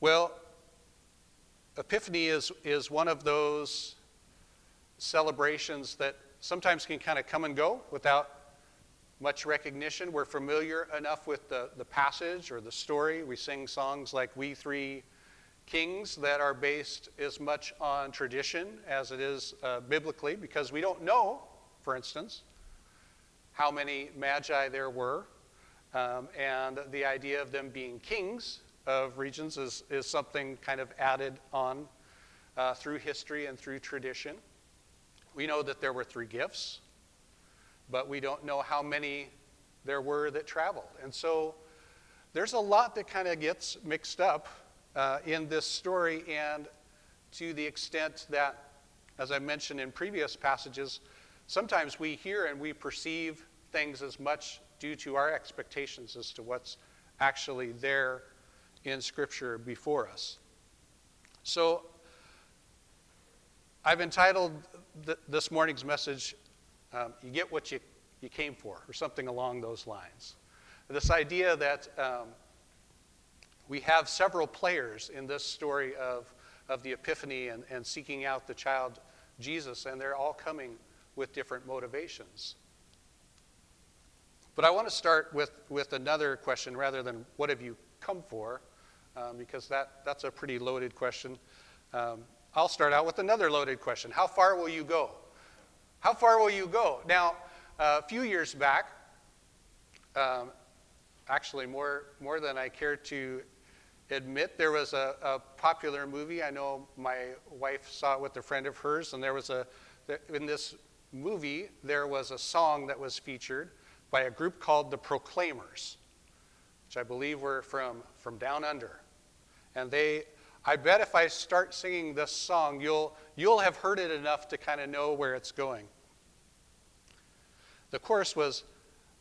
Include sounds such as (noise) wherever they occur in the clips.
Well, Epiphany is, is one of those celebrations that sometimes can kind of come and go without much recognition. We're familiar enough with the, the passage or the story. We sing songs like We Three Kings that are based as much on tradition as it is uh, biblically because we don't know, for instance, how many magi there were. Um, and the idea of them being kings of regions is, is something kind of added on uh, through history and through tradition. We know that there were three gifts, but we don't know how many there were that traveled. And so there's a lot that kind of gets mixed up uh, in this story, and to the extent that, as I mentioned in previous passages, sometimes we hear and we perceive things as much due to our expectations as to what's actually there in Scripture before us. So I've entitled th- this morning's message, um, You Get What you, you Came For, or something along those lines. This idea that um, we have several players in this story of, of the Epiphany and, and seeking out the child Jesus, and they're all coming with different motivations. But I want to start with, with another question rather than what have you come for, um, because that, that's a pretty loaded question. Um, I'll start out with another loaded question How far will you go? How far will you go? Now, uh, a few years back, um, actually more, more than I care to admit, there was a, a, popular movie. I know my wife saw it with a friend of hers, and there was a, in this movie, there was a song that was featured by a group called the Proclaimers, which I believe were from, from down under. And they I bet if I start singing this song, you'll, you'll have heard it enough to kind of know where it's going. The chorus was,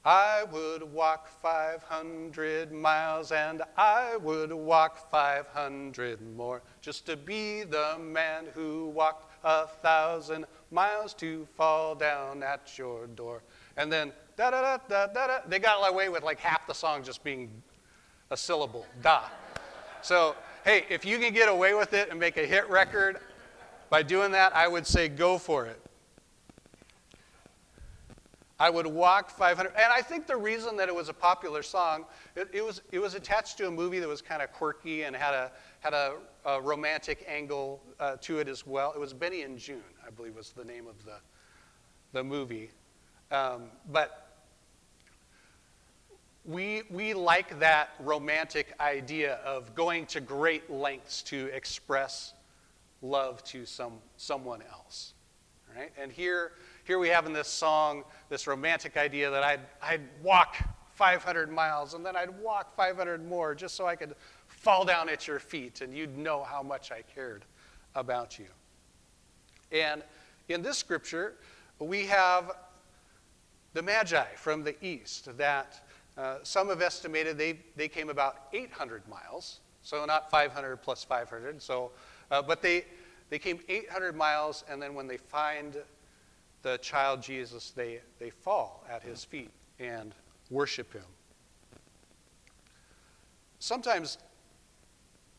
I would walk 500 miles and I would walk 500 more just to be the man who walked a thousand miles to fall down at your door. And then da da da da da. They got away with like half the song just being a syllable, da. So hey, if you can get away with it and make a hit record by doing that, I would say go for it. I would walk 500. And I think the reason that it was a popular song, it, it was, it was attached to a movie that was kind of quirky and had a, had a, a romantic angle uh, to it as well. It was Benny and Joon, I believe was the name of the, the movie. Um, but we, we like that romantic idea of going to great lengths to express love to some, someone else. Right? And here, here we have in this song this romantic idea that I'd, I'd walk 500 miles and then I'd walk 500 more just so I could fall down at your feet and you'd know how much I cared about you. And in this scripture, we have the Magi from the east that uh, some have estimated they, they came about 800 miles, so not 500 plus 500. So, uh, but they, they came 800 miles, and then when they find the child Jesus, they, they fall at his feet and worship him. Sometimes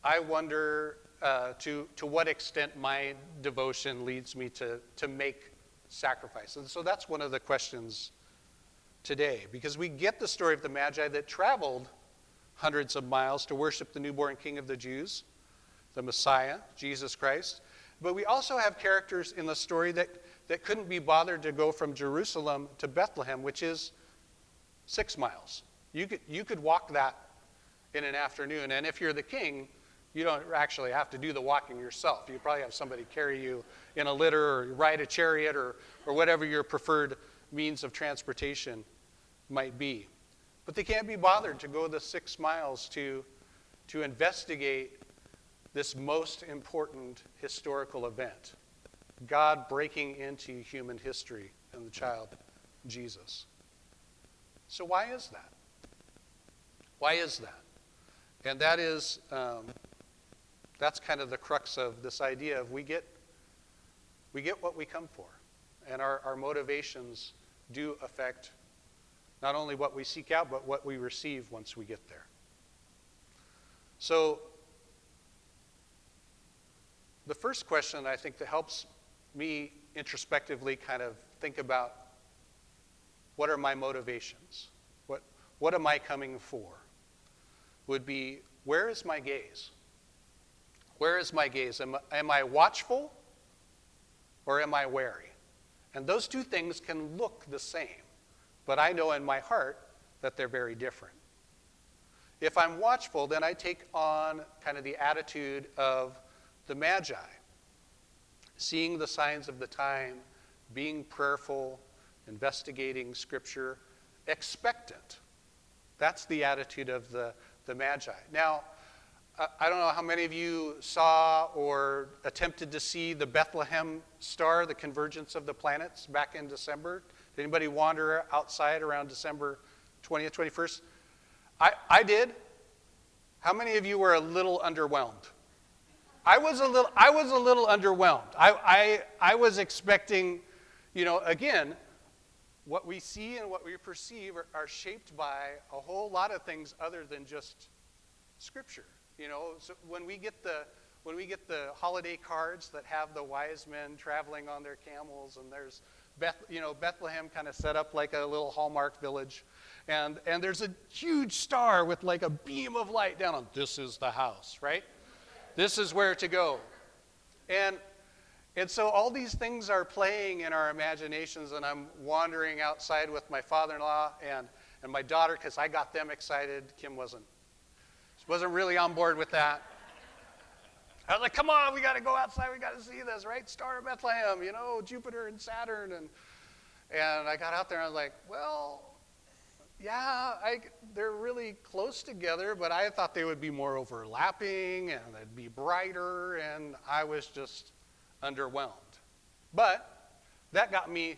I wonder uh, to, to what extent my devotion leads me to, to make sacrifice. And so that's one of the questions today because we get the story of the Magi that traveled hundreds of miles to worship the newborn King of the Jews, the Messiah, Jesus Christ. But we also have characters in the story that, that couldn't be bothered to go from Jerusalem to Bethlehem, which is six miles. You could, you could walk that in an afternoon. And if you're the king, you don't actually have to do the walking yourself. You probably have somebody carry you in a litter or ride a chariot or, or whatever your preferred means of transportation might be. But they can't be bothered to go the six miles to, to investigate this most important historical event God breaking into human history and the child Jesus. So, why is that? Why is that? And that is, um, that's kind of the crux of this idea of we get, we get what we come for. And our, our motivations do affect not only what we seek out, but what we receive once we get there. So, the first question I think that helps me introspectively kind of think about what are my motivations? What, what am I coming for? Would be where is my gaze? Where is my gaze? Am, am I watchful or am I wary? And those two things can look the same, but I know in my heart that they're very different. If I'm watchful, then I take on kind of the attitude of the Magi, seeing the signs of the time, being prayerful, investigating Scripture, expectant. That's the attitude of the, the Magi. Now, I don't know how many of you saw or attempted to see the Bethlehem star, the convergence of the planets, back in December. Did anybody wander outside around December 20th, 21st? I, I did. How many of you were a little underwhelmed? I was a little, I was a little underwhelmed. I, I, I was expecting, you know, again, what we see and what we perceive are, are shaped by a whole lot of things other than just Scripture. You know, so when we get the when we get the holiday cards that have the wise men traveling on their camels, and there's Beth, you know, Bethlehem kind of set up like a little Hallmark village, and and there's a huge star with like a beam of light down on. This is the house, right? This is where to go, and and so all these things are playing in our imaginations, and I'm wandering outside with my father-in-law and and my daughter because I got them excited. Kim wasn't wasn't really on board with that. I was like, come on, we got to go outside. We got to see this, right? Star of Bethlehem, you know, Jupiter and Saturn. And, and I got out there and I was like, well, yeah, I, they're really close together, but I thought they would be more overlapping and they'd be brighter. And I was just underwhelmed. But that got me,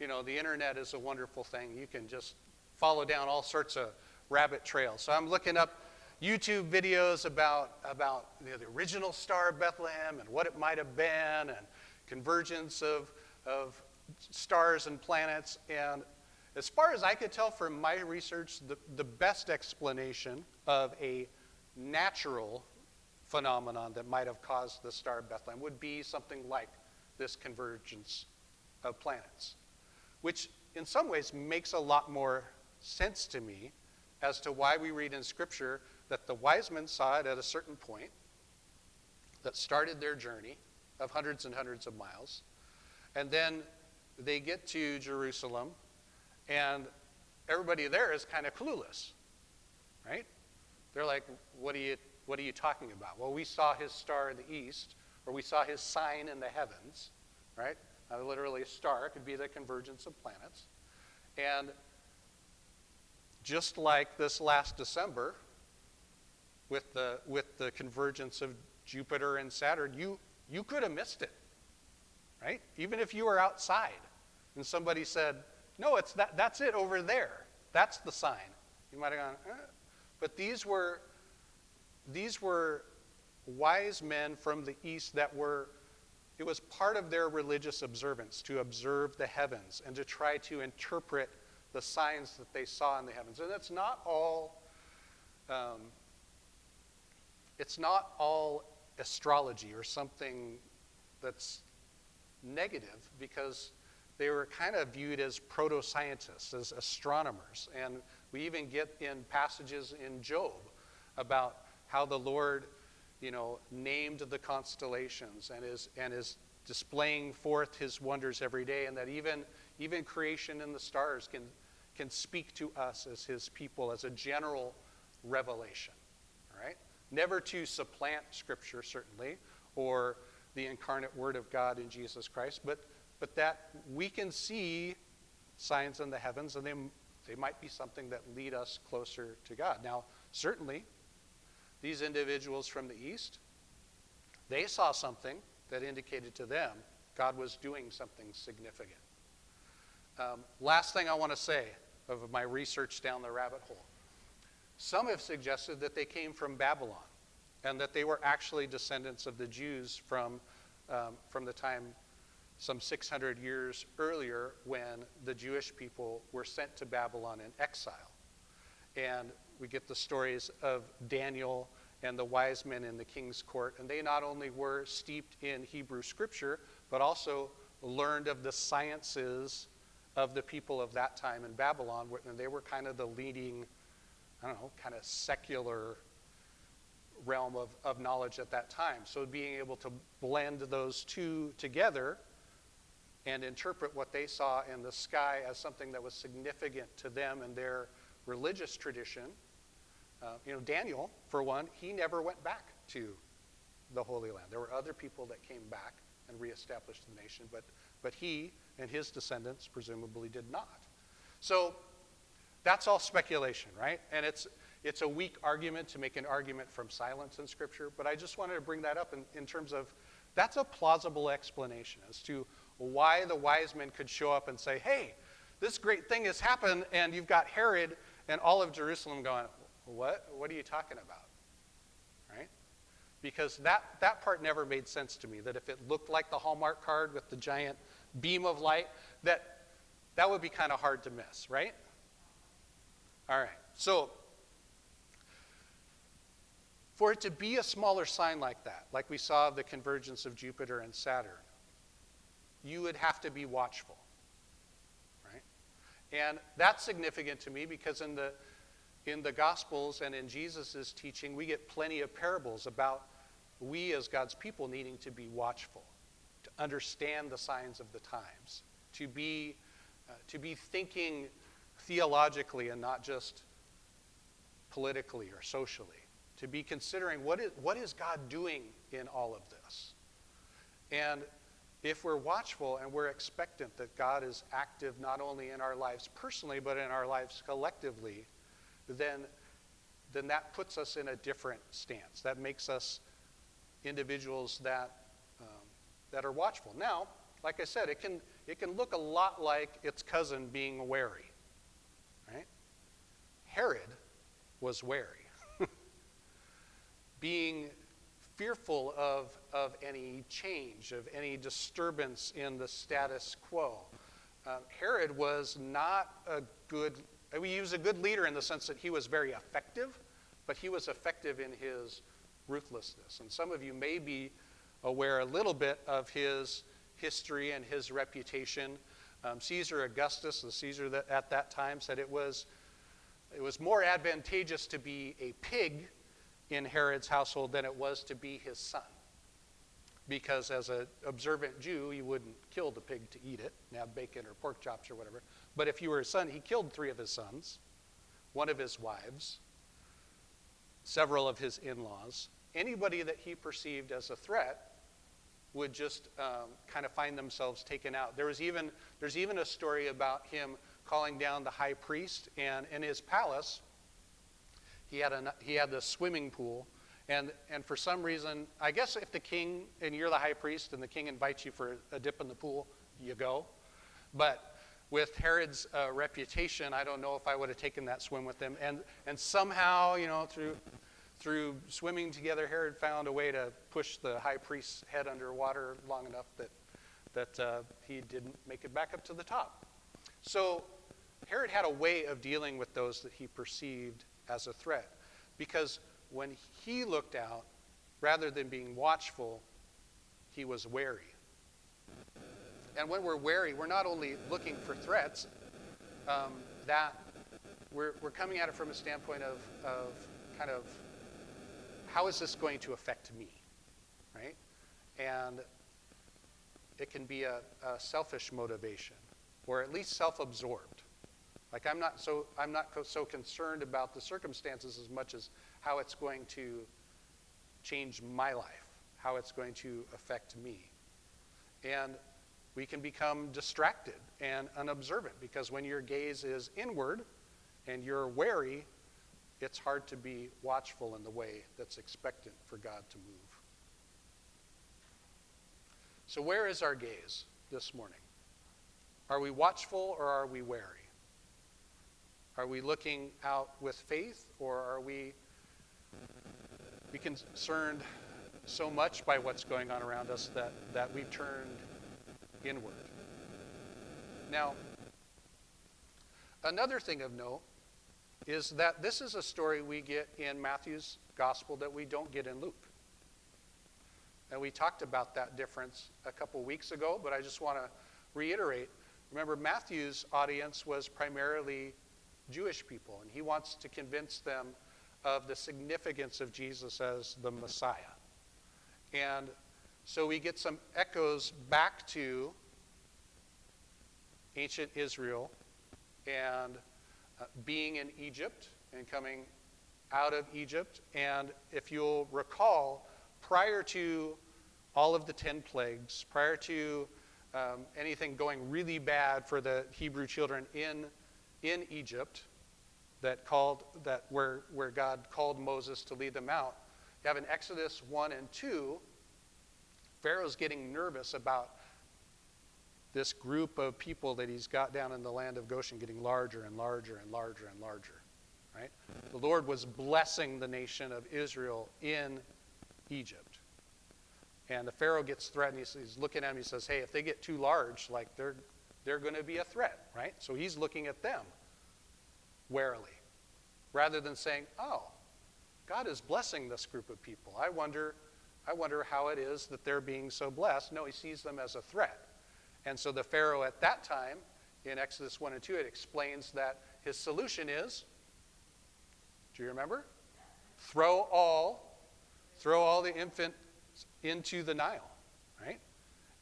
you know, the internet is a wonderful thing. You can just follow down all sorts of rabbit trails. So I'm looking up YouTube videos about, about you know, the original Star of Bethlehem and what it might have been and convergence of, of stars and planets. And as far as I could tell from my research, the, the best explanation of a natural phenomenon that might have caused the Star of Bethlehem would be something like this convergence of planets, which in some ways makes a lot more sense to me as to why we read in Scripture that the wise men saw it at a certain point that started their journey of hundreds and hundreds of miles. And then they get to Jerusalem, and everybody there is kind of clueless, right? They're like, what are, you, what are you talking about? Well, we saw his star in the east, or we saw his sign in the heavens, right? Now, literally, a star could be the convergence of planets. And just like this last December, with the, with the convergence of Jupiter and Saturn, you, you could have missed it, right? Even if you were outside and somebody said, no, it's that, that's it over there. That's the sign. You might have gone, eh. but these were, these were wise men from the east that were, it was part of their religious observance to observe the heavens and to try to interpret the signs that they saw in the heavens. And it's not all um, it's not all astrology or something that's negative because they were kind of viewed as proto scientists, as astronomers. And we even get in passages in Job about how the Lord, you know, named the constellations and is, and is displaying forth his wonders every day, and that even, even creation and the stars can, can speak to us as his people as a general revelation. Never to supplant Scripture, certainly, or the incarnate Word of God in Jesus Christ, but, but that we can see signs in the heavens, and they, they might be something that lead us closer to God. Now, certainly, these individuals from the East, they saw something that indicated to them God was doing something significant. Um, last thing I want to say of my research down the rabbit hole some have suggested that they came from Babylon and that they were actually descendants of the Jews from, um, from the time some 600 years earlier when the Jewish people were sent to Babylon in exile. And we get the stories of Daniel and the wise men in the king's court. And they not only were steeped in Hebrew scripture, but also learned of the sciences of the people of that time in Babylon. And they were kind of the leading, I don't know, kind of secular realm of, of knowledge at that time. So being able to blend those two together and interpret what they saw in the sky as something that was significant to them and their religious tradition. Uh, you know, Daniel, for one, he never went back to the Holy Land. There were other people that came back and reestablished the nation, but, but he and his descendants presumably did not. So that's all speculation, right? And it's, it's a weak argument to make an argument from silence in Scripture, but I just wanted to bring that up in, in terms of that's a plausible explanation as to why the wise men could show up and say, hey, this great thing has happened, and you've got Herod and all of Jerusalem going, what? What are you talking about? Right? Because that, that part never made sense to me, that if it looked like the Hallmark card with the giant beam of light, that that would be kind of hard to miss, right? All right. So for it to be a smaller sign like that, like we saw the convergence of Jupiter and Saturn, you would have to be watchful. Right? And that's significant to me because in the, in the Gospels and in Jesus' teaching, we get plenty of parables about we as God's people needing to be watchful, to understand the signs of the times, to be, uh, to be thinking theologically and not just politically or socially, to be considering what is, what is God doing in all of this. And if we're watchful and we're expectant that God is active not only in our lives personally, but in our lives collectively, then, then that puts us in a different stance. That makes us individuals that, um, that are watchful. Now, like I said, it can, it can look a lot like its cousin being wary. Herod was wary. (laughs) being fearful of, of any change, of any disturbance in the status quo. Uh, Herod was not a good, we use a good leader in the sense that he was very effective, but he was effective in his ruthlessness. And some of you may be aware a little bit of his history and his reputation. Um, Caesar Augustus, the Caesar that at that time, said it was, it was more advantageous to be a pig in Herod's household than it was to be his son. Because as an observant Jew, you wouldn't kill the pig to eat it and have bacon or pork chops or whatever. But if you were his son, he killed three of his sons, one of his wives, several of his in laws. Anybody that he perceived as a threat would just um, kind of find themselves taken out. There was even, there's even a story about him calling down the high priest, and in his palace, he had, a, he had the swimming pool. And, and for some reason, I guess if the king, and you're the high priest, and the king invites you for a dip in the pool, you go. But with Herod's uh, reputation, I don't know if I would have taken that swim with him. And, and somehow, you know, through, through swimming together, Herod found a way to push the high priest's head underwater long enough that, that uh, he didn't make it back up to the top. So Herod had a way of dealing with those that he perceived as a threat. Because when he looked out, rather than being watchful, he was wary. And when we're wary, we're not only looking for threats, um, that we're, we're coming at it from a standpoint of, of kind of how is this going to affect me, right? And it can be a, a selfish motivation, or at least self absorbed. Like I'm not so I'm not so concerned about the circumstances as much as how it's going to change my life, how it's going to affect me. And we can become distracted and unobservant because when your gaze is inward and you're wary, it's hard to be watchful in the way that's expectant for God to move. So, where is our gaze this morning? Are we watchful or are we wary? Are we looking out with faith, or are we be concerned so much by what's going on around us that, that we've turned inward? Now, another thing of note is that this is a story we get in Matthew's gospel that we don't get in Luke. And we talked about that difference a couple weeks ago, but I just want to reiterate. Remember, Matthew's audience was primarily Jewish people, and he wants to convince them of the significance of Jesus as the Messiah. And so we get some echoes back to ancient Israel and uh, being in Egypt and coming out of Egypt. And if you'll recall, prior to all of the 10 plagues, prior to um, anything going really bad for the Hebrew children in, in Egypt, that called that where, where God called Moses to lead them out. You have in Exodus 1 and 2, Pharaoh's getting nervous about this group of people that he's got down in the land of Goshen getting larger and larger and larger and larger. Right? The Lord was blessing the nation of Israel in Egypt. And the Pharaoh gets threatened. He's, he's looking at him. He says, Hey, if they get too large, like they're, they're going to be a threat, right? So he's looking at them warily rather than saying, Oh, God is blessing this group of people. I wonder, I wonder how it is that they're being so blessed. No, he sees them as a threat. And so the Pharaoh at that time, in Exodus 1 and 2, it explains that his solution is do you remember? Throw all, throw all the infant into the Nile, right?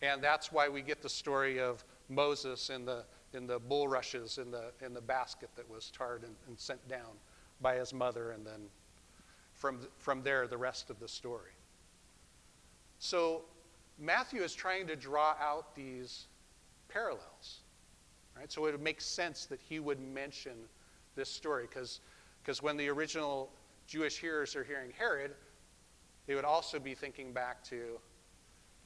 And that's why we get the story of Moses in the in the bulrushes in the in the basket that was tarred and, and sent down by his mother, and then from from there the rest of the story. So Matthew is trying to draw out these parallels. Right? So it would make sense that he would mention this story because when the original Jewish hearers are hearing Herod, they would also be thinking back to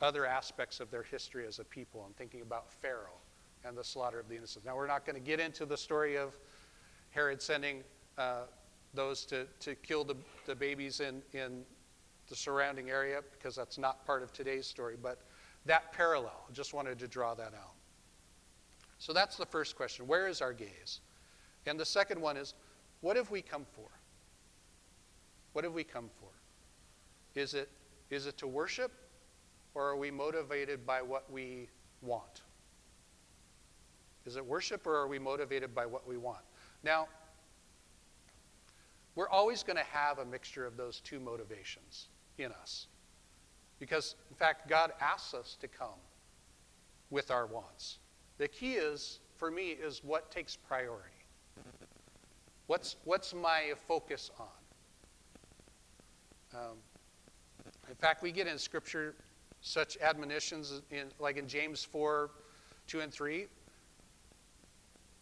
other aspects of their history as a people and thinking about Pharaoh and the slaughter of the innocents. Now, we're not going to get into the story of Herod sending uh, those to, to kill the, the babies in, in the surrounding area because that's not part of today's story, but that parallel, just wanted to draw that out. So that's the first question. Where is our gaze? And the second one is, what have we come for? What have we come for? Is it, is it to worship, or are we motivated by what we want? Is it worship, or are we motivated by what we want? Now, we're always going to have a mixture of those two motivations in us. Because, in fact, God asks us to come with our wants. The key is, for me, is what takes priority. What's, what's my focus on? Um, in fact, we get in Scripture such admonitions, in, like in James 4 2 and 3.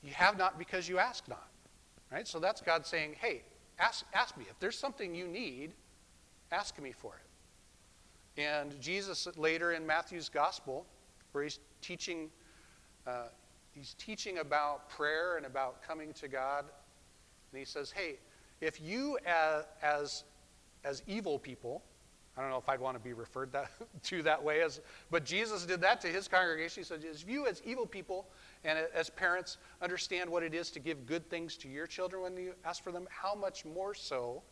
You have not because you ask not. Right? So that's God saying, hey, ask, ask me. If there's something you need, ask me for it. And Jesus, later in Matthew's gospel, where he's teaching uh, he's teaching about prayer and about coming to God. And he says, hey, if you as, as, as evil people, I don't know if I'd want to be referred that, (laughs) to that way, as, but Jesus did that to his congregation. He said, if you as evil people and as parents understand what it is to give good things to your children when you ask for them, how much more so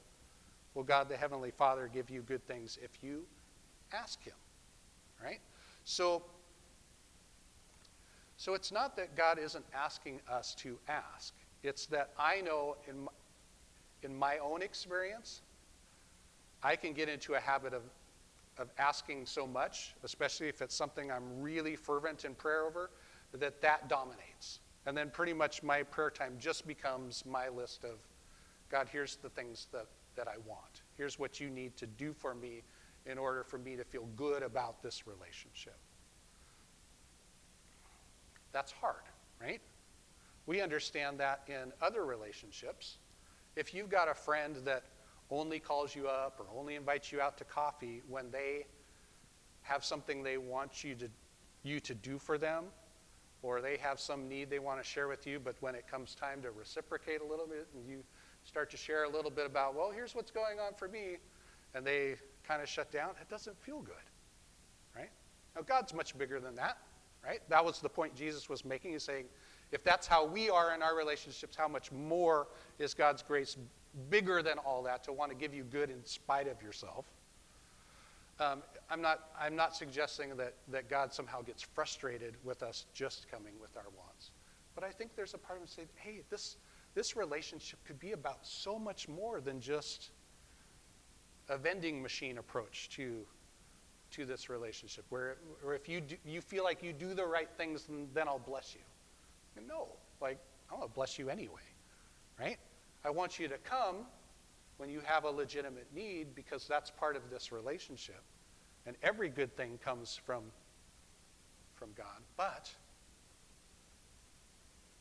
will God the Heavenly Father give you good things if you ask Him? Right? So so it's not that God isn't asking us to ask, it's that I know in my, in my own experience, I can get into a habit of, of asking so much, especially if it's something I'm really fervent in prayer over, that that dominates. And then pretty much my prayer time just becomes my list of, God, here's the things that, that I want. Here's what you need to do for me in order for me to feel good about this relationship. That's hard, right? We understand that in other relationships. If you've got a friend that only calls you up or only invites you out to coffee when they have something they want you to, you to do for them, or they have some need they want to share with you, but when it comes time to reciprocate a little bit and you start to share a little bit about, well, here's what's going on for me, and they kind of shut down, it doesn't feel good, right? Now, God's much bigger than that right? That was the point Jesus was making. He's saying, if that's how we are in our relationships, how much more is God's grace bigger than all that, to want to give you good in spite of yourself. Um, I'm, not, I'm not suggesting that, that God somehow gets frustrated with us just coming with our wants. But I think there's a part of him saying, hey, this, this relationship could be about so much more than just a vending machine approach to, to this relationship, where, where if you, do, you feel like you do the right things, then, I'll bless you. And no, like, I want to bless you anyway, right? I want you to come when you have a legitimate need because that's part of this relationship. And every good thing comes from, from God. But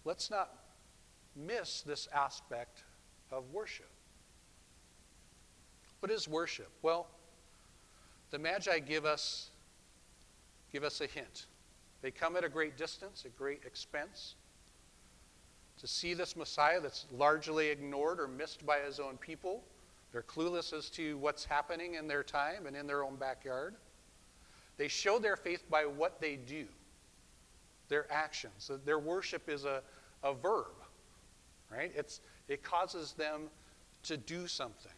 let's not miss this aspect of worship. What is worship? Well, the Magi give us, give us a hint. They come at a great distance, a great expense, to see this Messiah that's largely ignored or missed by his own people. They're clueless as to what's happening in their time and in their own backyard. They show their faith by what they do, their actions. Their worship is a, a verb, right? It's, it causes them to do something.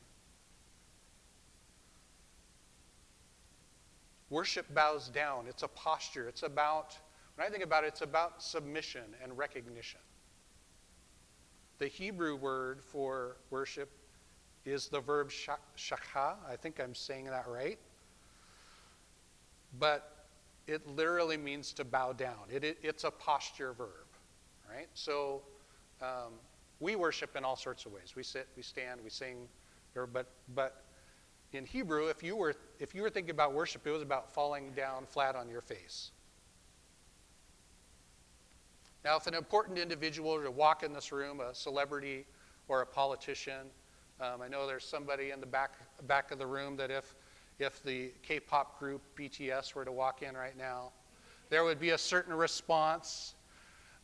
Worship bows down. It's a posture. It's about, when I think about it, it's about submission and recognition. The Hebrew word for worship is the verb shakha. I think I'm saying that right. But it literally means to bow down. It, it, it's a posture verb, right? So um, we worship in all sorts of ways. We sit, we stand, we sing, but, but in Hebrew, if you, were, if you were thinking about worship, it was about falling down flat on your face. Now, if an important individual were to walk in this room, a celebrity or a politician, um, I know there's somebody in the back, back of the room that if, if the K pop group BTS were to walk in right now, there would be a certain response.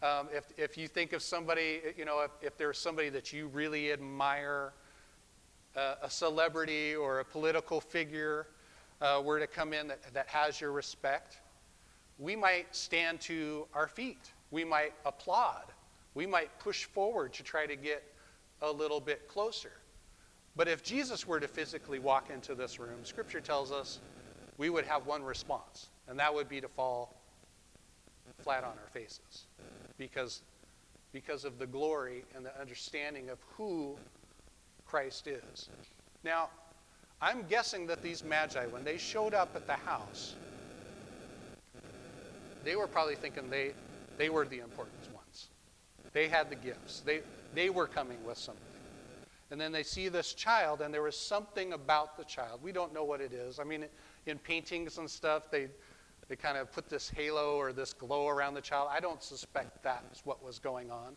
Um, if, if you think of somebody, you know, if, if there's somebody that you really admire, uh, a celebrity or a political figure uh, were to come in that, that has your respect, we might stand to our feet. We might applaud. We might push forward to try to get a little bit closer. But if Jesus were to physically walk into this room, Scripture tells us we would have one response, and that would be to fall flat on our faces because, because of the glory and the understanding of who Christ is. Now, I'm guessing that these magi, when they showed up at the house, they were probably thinking they, they were the important ones. They had the gifts. They, they were coming with something. And then they see this child, and there was something about the child. We don't know what it is. I mean, in paintings and stuff, they, they kind of put this halo or this glow around the child. I don't suspect that is what was going on.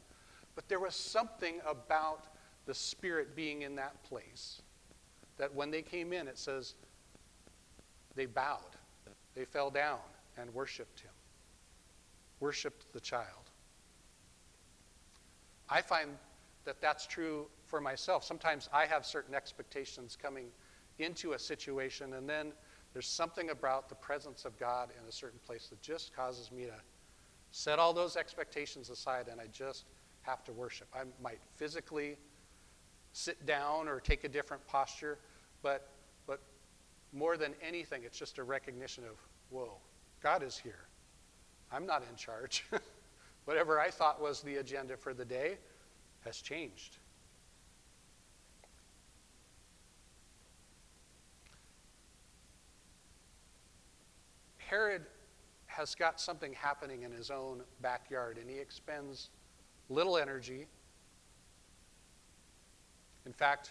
But there was something about the Spirit being in that place. That when they came in, it says they bowed, they fell down and worshiped him, worshiped the child. I find that that's true for myself. Sometimes I have certain expectations coming into a situation, and then there's something about the presence of God in a certain place that just causes me to set all those expectations aside and I just have to worship. I might physically sit down or take a different posture, but, but more than anything, it's just a recognition of, whoa, God is here. I'm not in charge. (laughs) Whatever I thought was the agenda for the day has changed. Herod has got something happening in his own backyard, and he expends little energy in fact,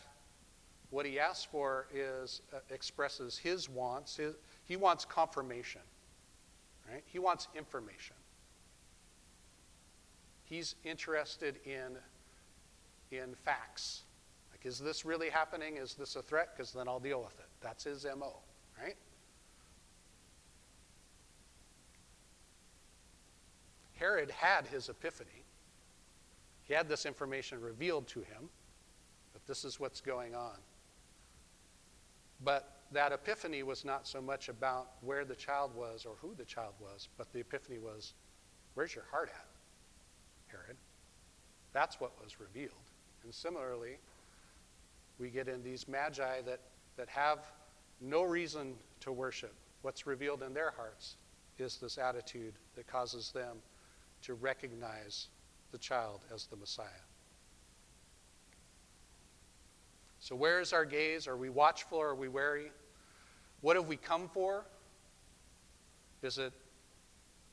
what he asks for is uh, expresses his wants. His, he wants confirmation, right? He wants information. He's interested in, in facts. Like, is this really happening? Is this a threat? Because then I'll deal with it. That's his MO, right? Herod had his epiphany. He had this information revealed to him. That this is what's going on. But that epiphany was not so much about where the child was or who the child was, but the epiphany was, where's your heart at, Herod? That's what was revealed. And similarly, We get in these magi that, that have no reason to worship. What's revealed in their hearts is this attitude that causes them to recognize the child as the Messiah. So, where is our gaze? Are we watchful are we wary? What have we come for? Is it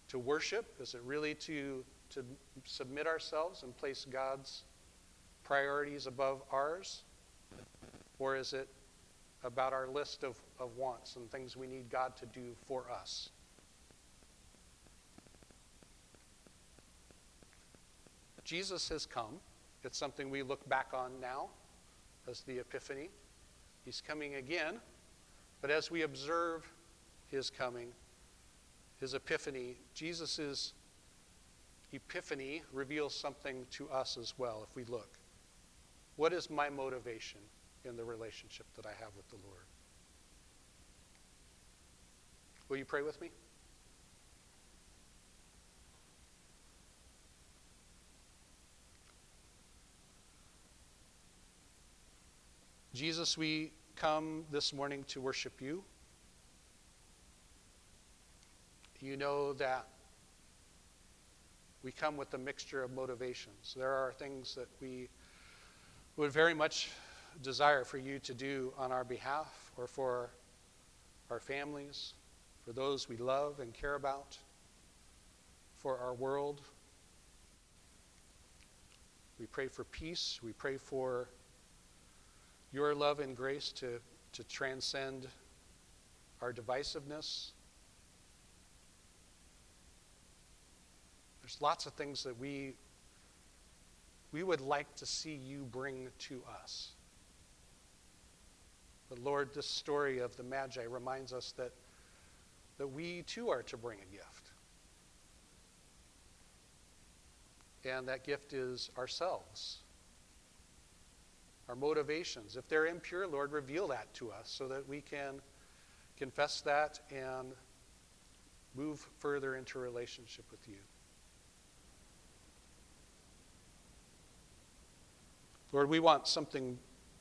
to worship? Is it really to, to submit ourselves and place God's priorities above ours? Or is it about our list of, of wants and things we need God to do for us? Jesus has come. It's something we look back on now as the Epiphany. He's coming again. But as we observe his coming, his epiphany, Jesus' epiphany reveals something to us as well if we look. What is my motivation in the relationship that I have with the Lord? Will you pray with me? Jesus, we come this morning to worship you. You know that we come with a mixture of motivations. There are things that we would very much desire for you to do on our behalf or for our families, for those we love and care about, for our world. We pray for peace. We pray for your love and grace to, to transcend our divisiveness. There's lots of things that we, we would like to see you bring to us. But Lord, this story of the Magi reminds us that, that we too are to bring a gift. And that gift is ourselves our motivations. If they're impure, Lord, reveal that to us so that we can confess that and move further into relationship with you. Lord, we want something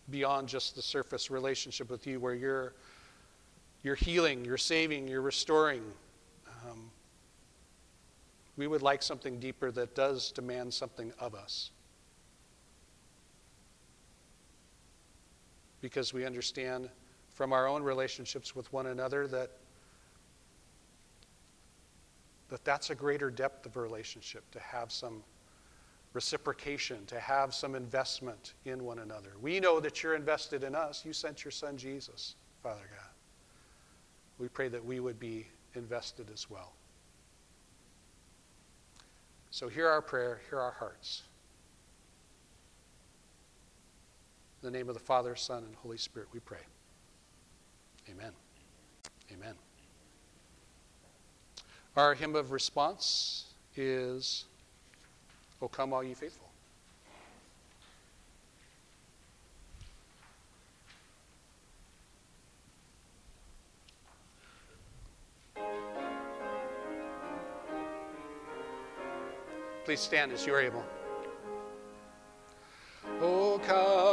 beyond just the surface relationship with you where you're, you're healing, you're saving, you're restoring. Um, we would like something deeper that does demand something of us. Because we understand from our own relationships with one another that that that's a greater depth of relationship to have some reciprocation, to have some investment in one another. We know that you're invested in us. You sent your son Jesus, Father God. We pray that we would be invested as well. So hear our prayer, hear our hearts. In the name of the Father, Son, and Holy Spirit, we pray. Amen. Amen. Our hymn of response is, O come, all ye faithful. Please stand as you are able. O come.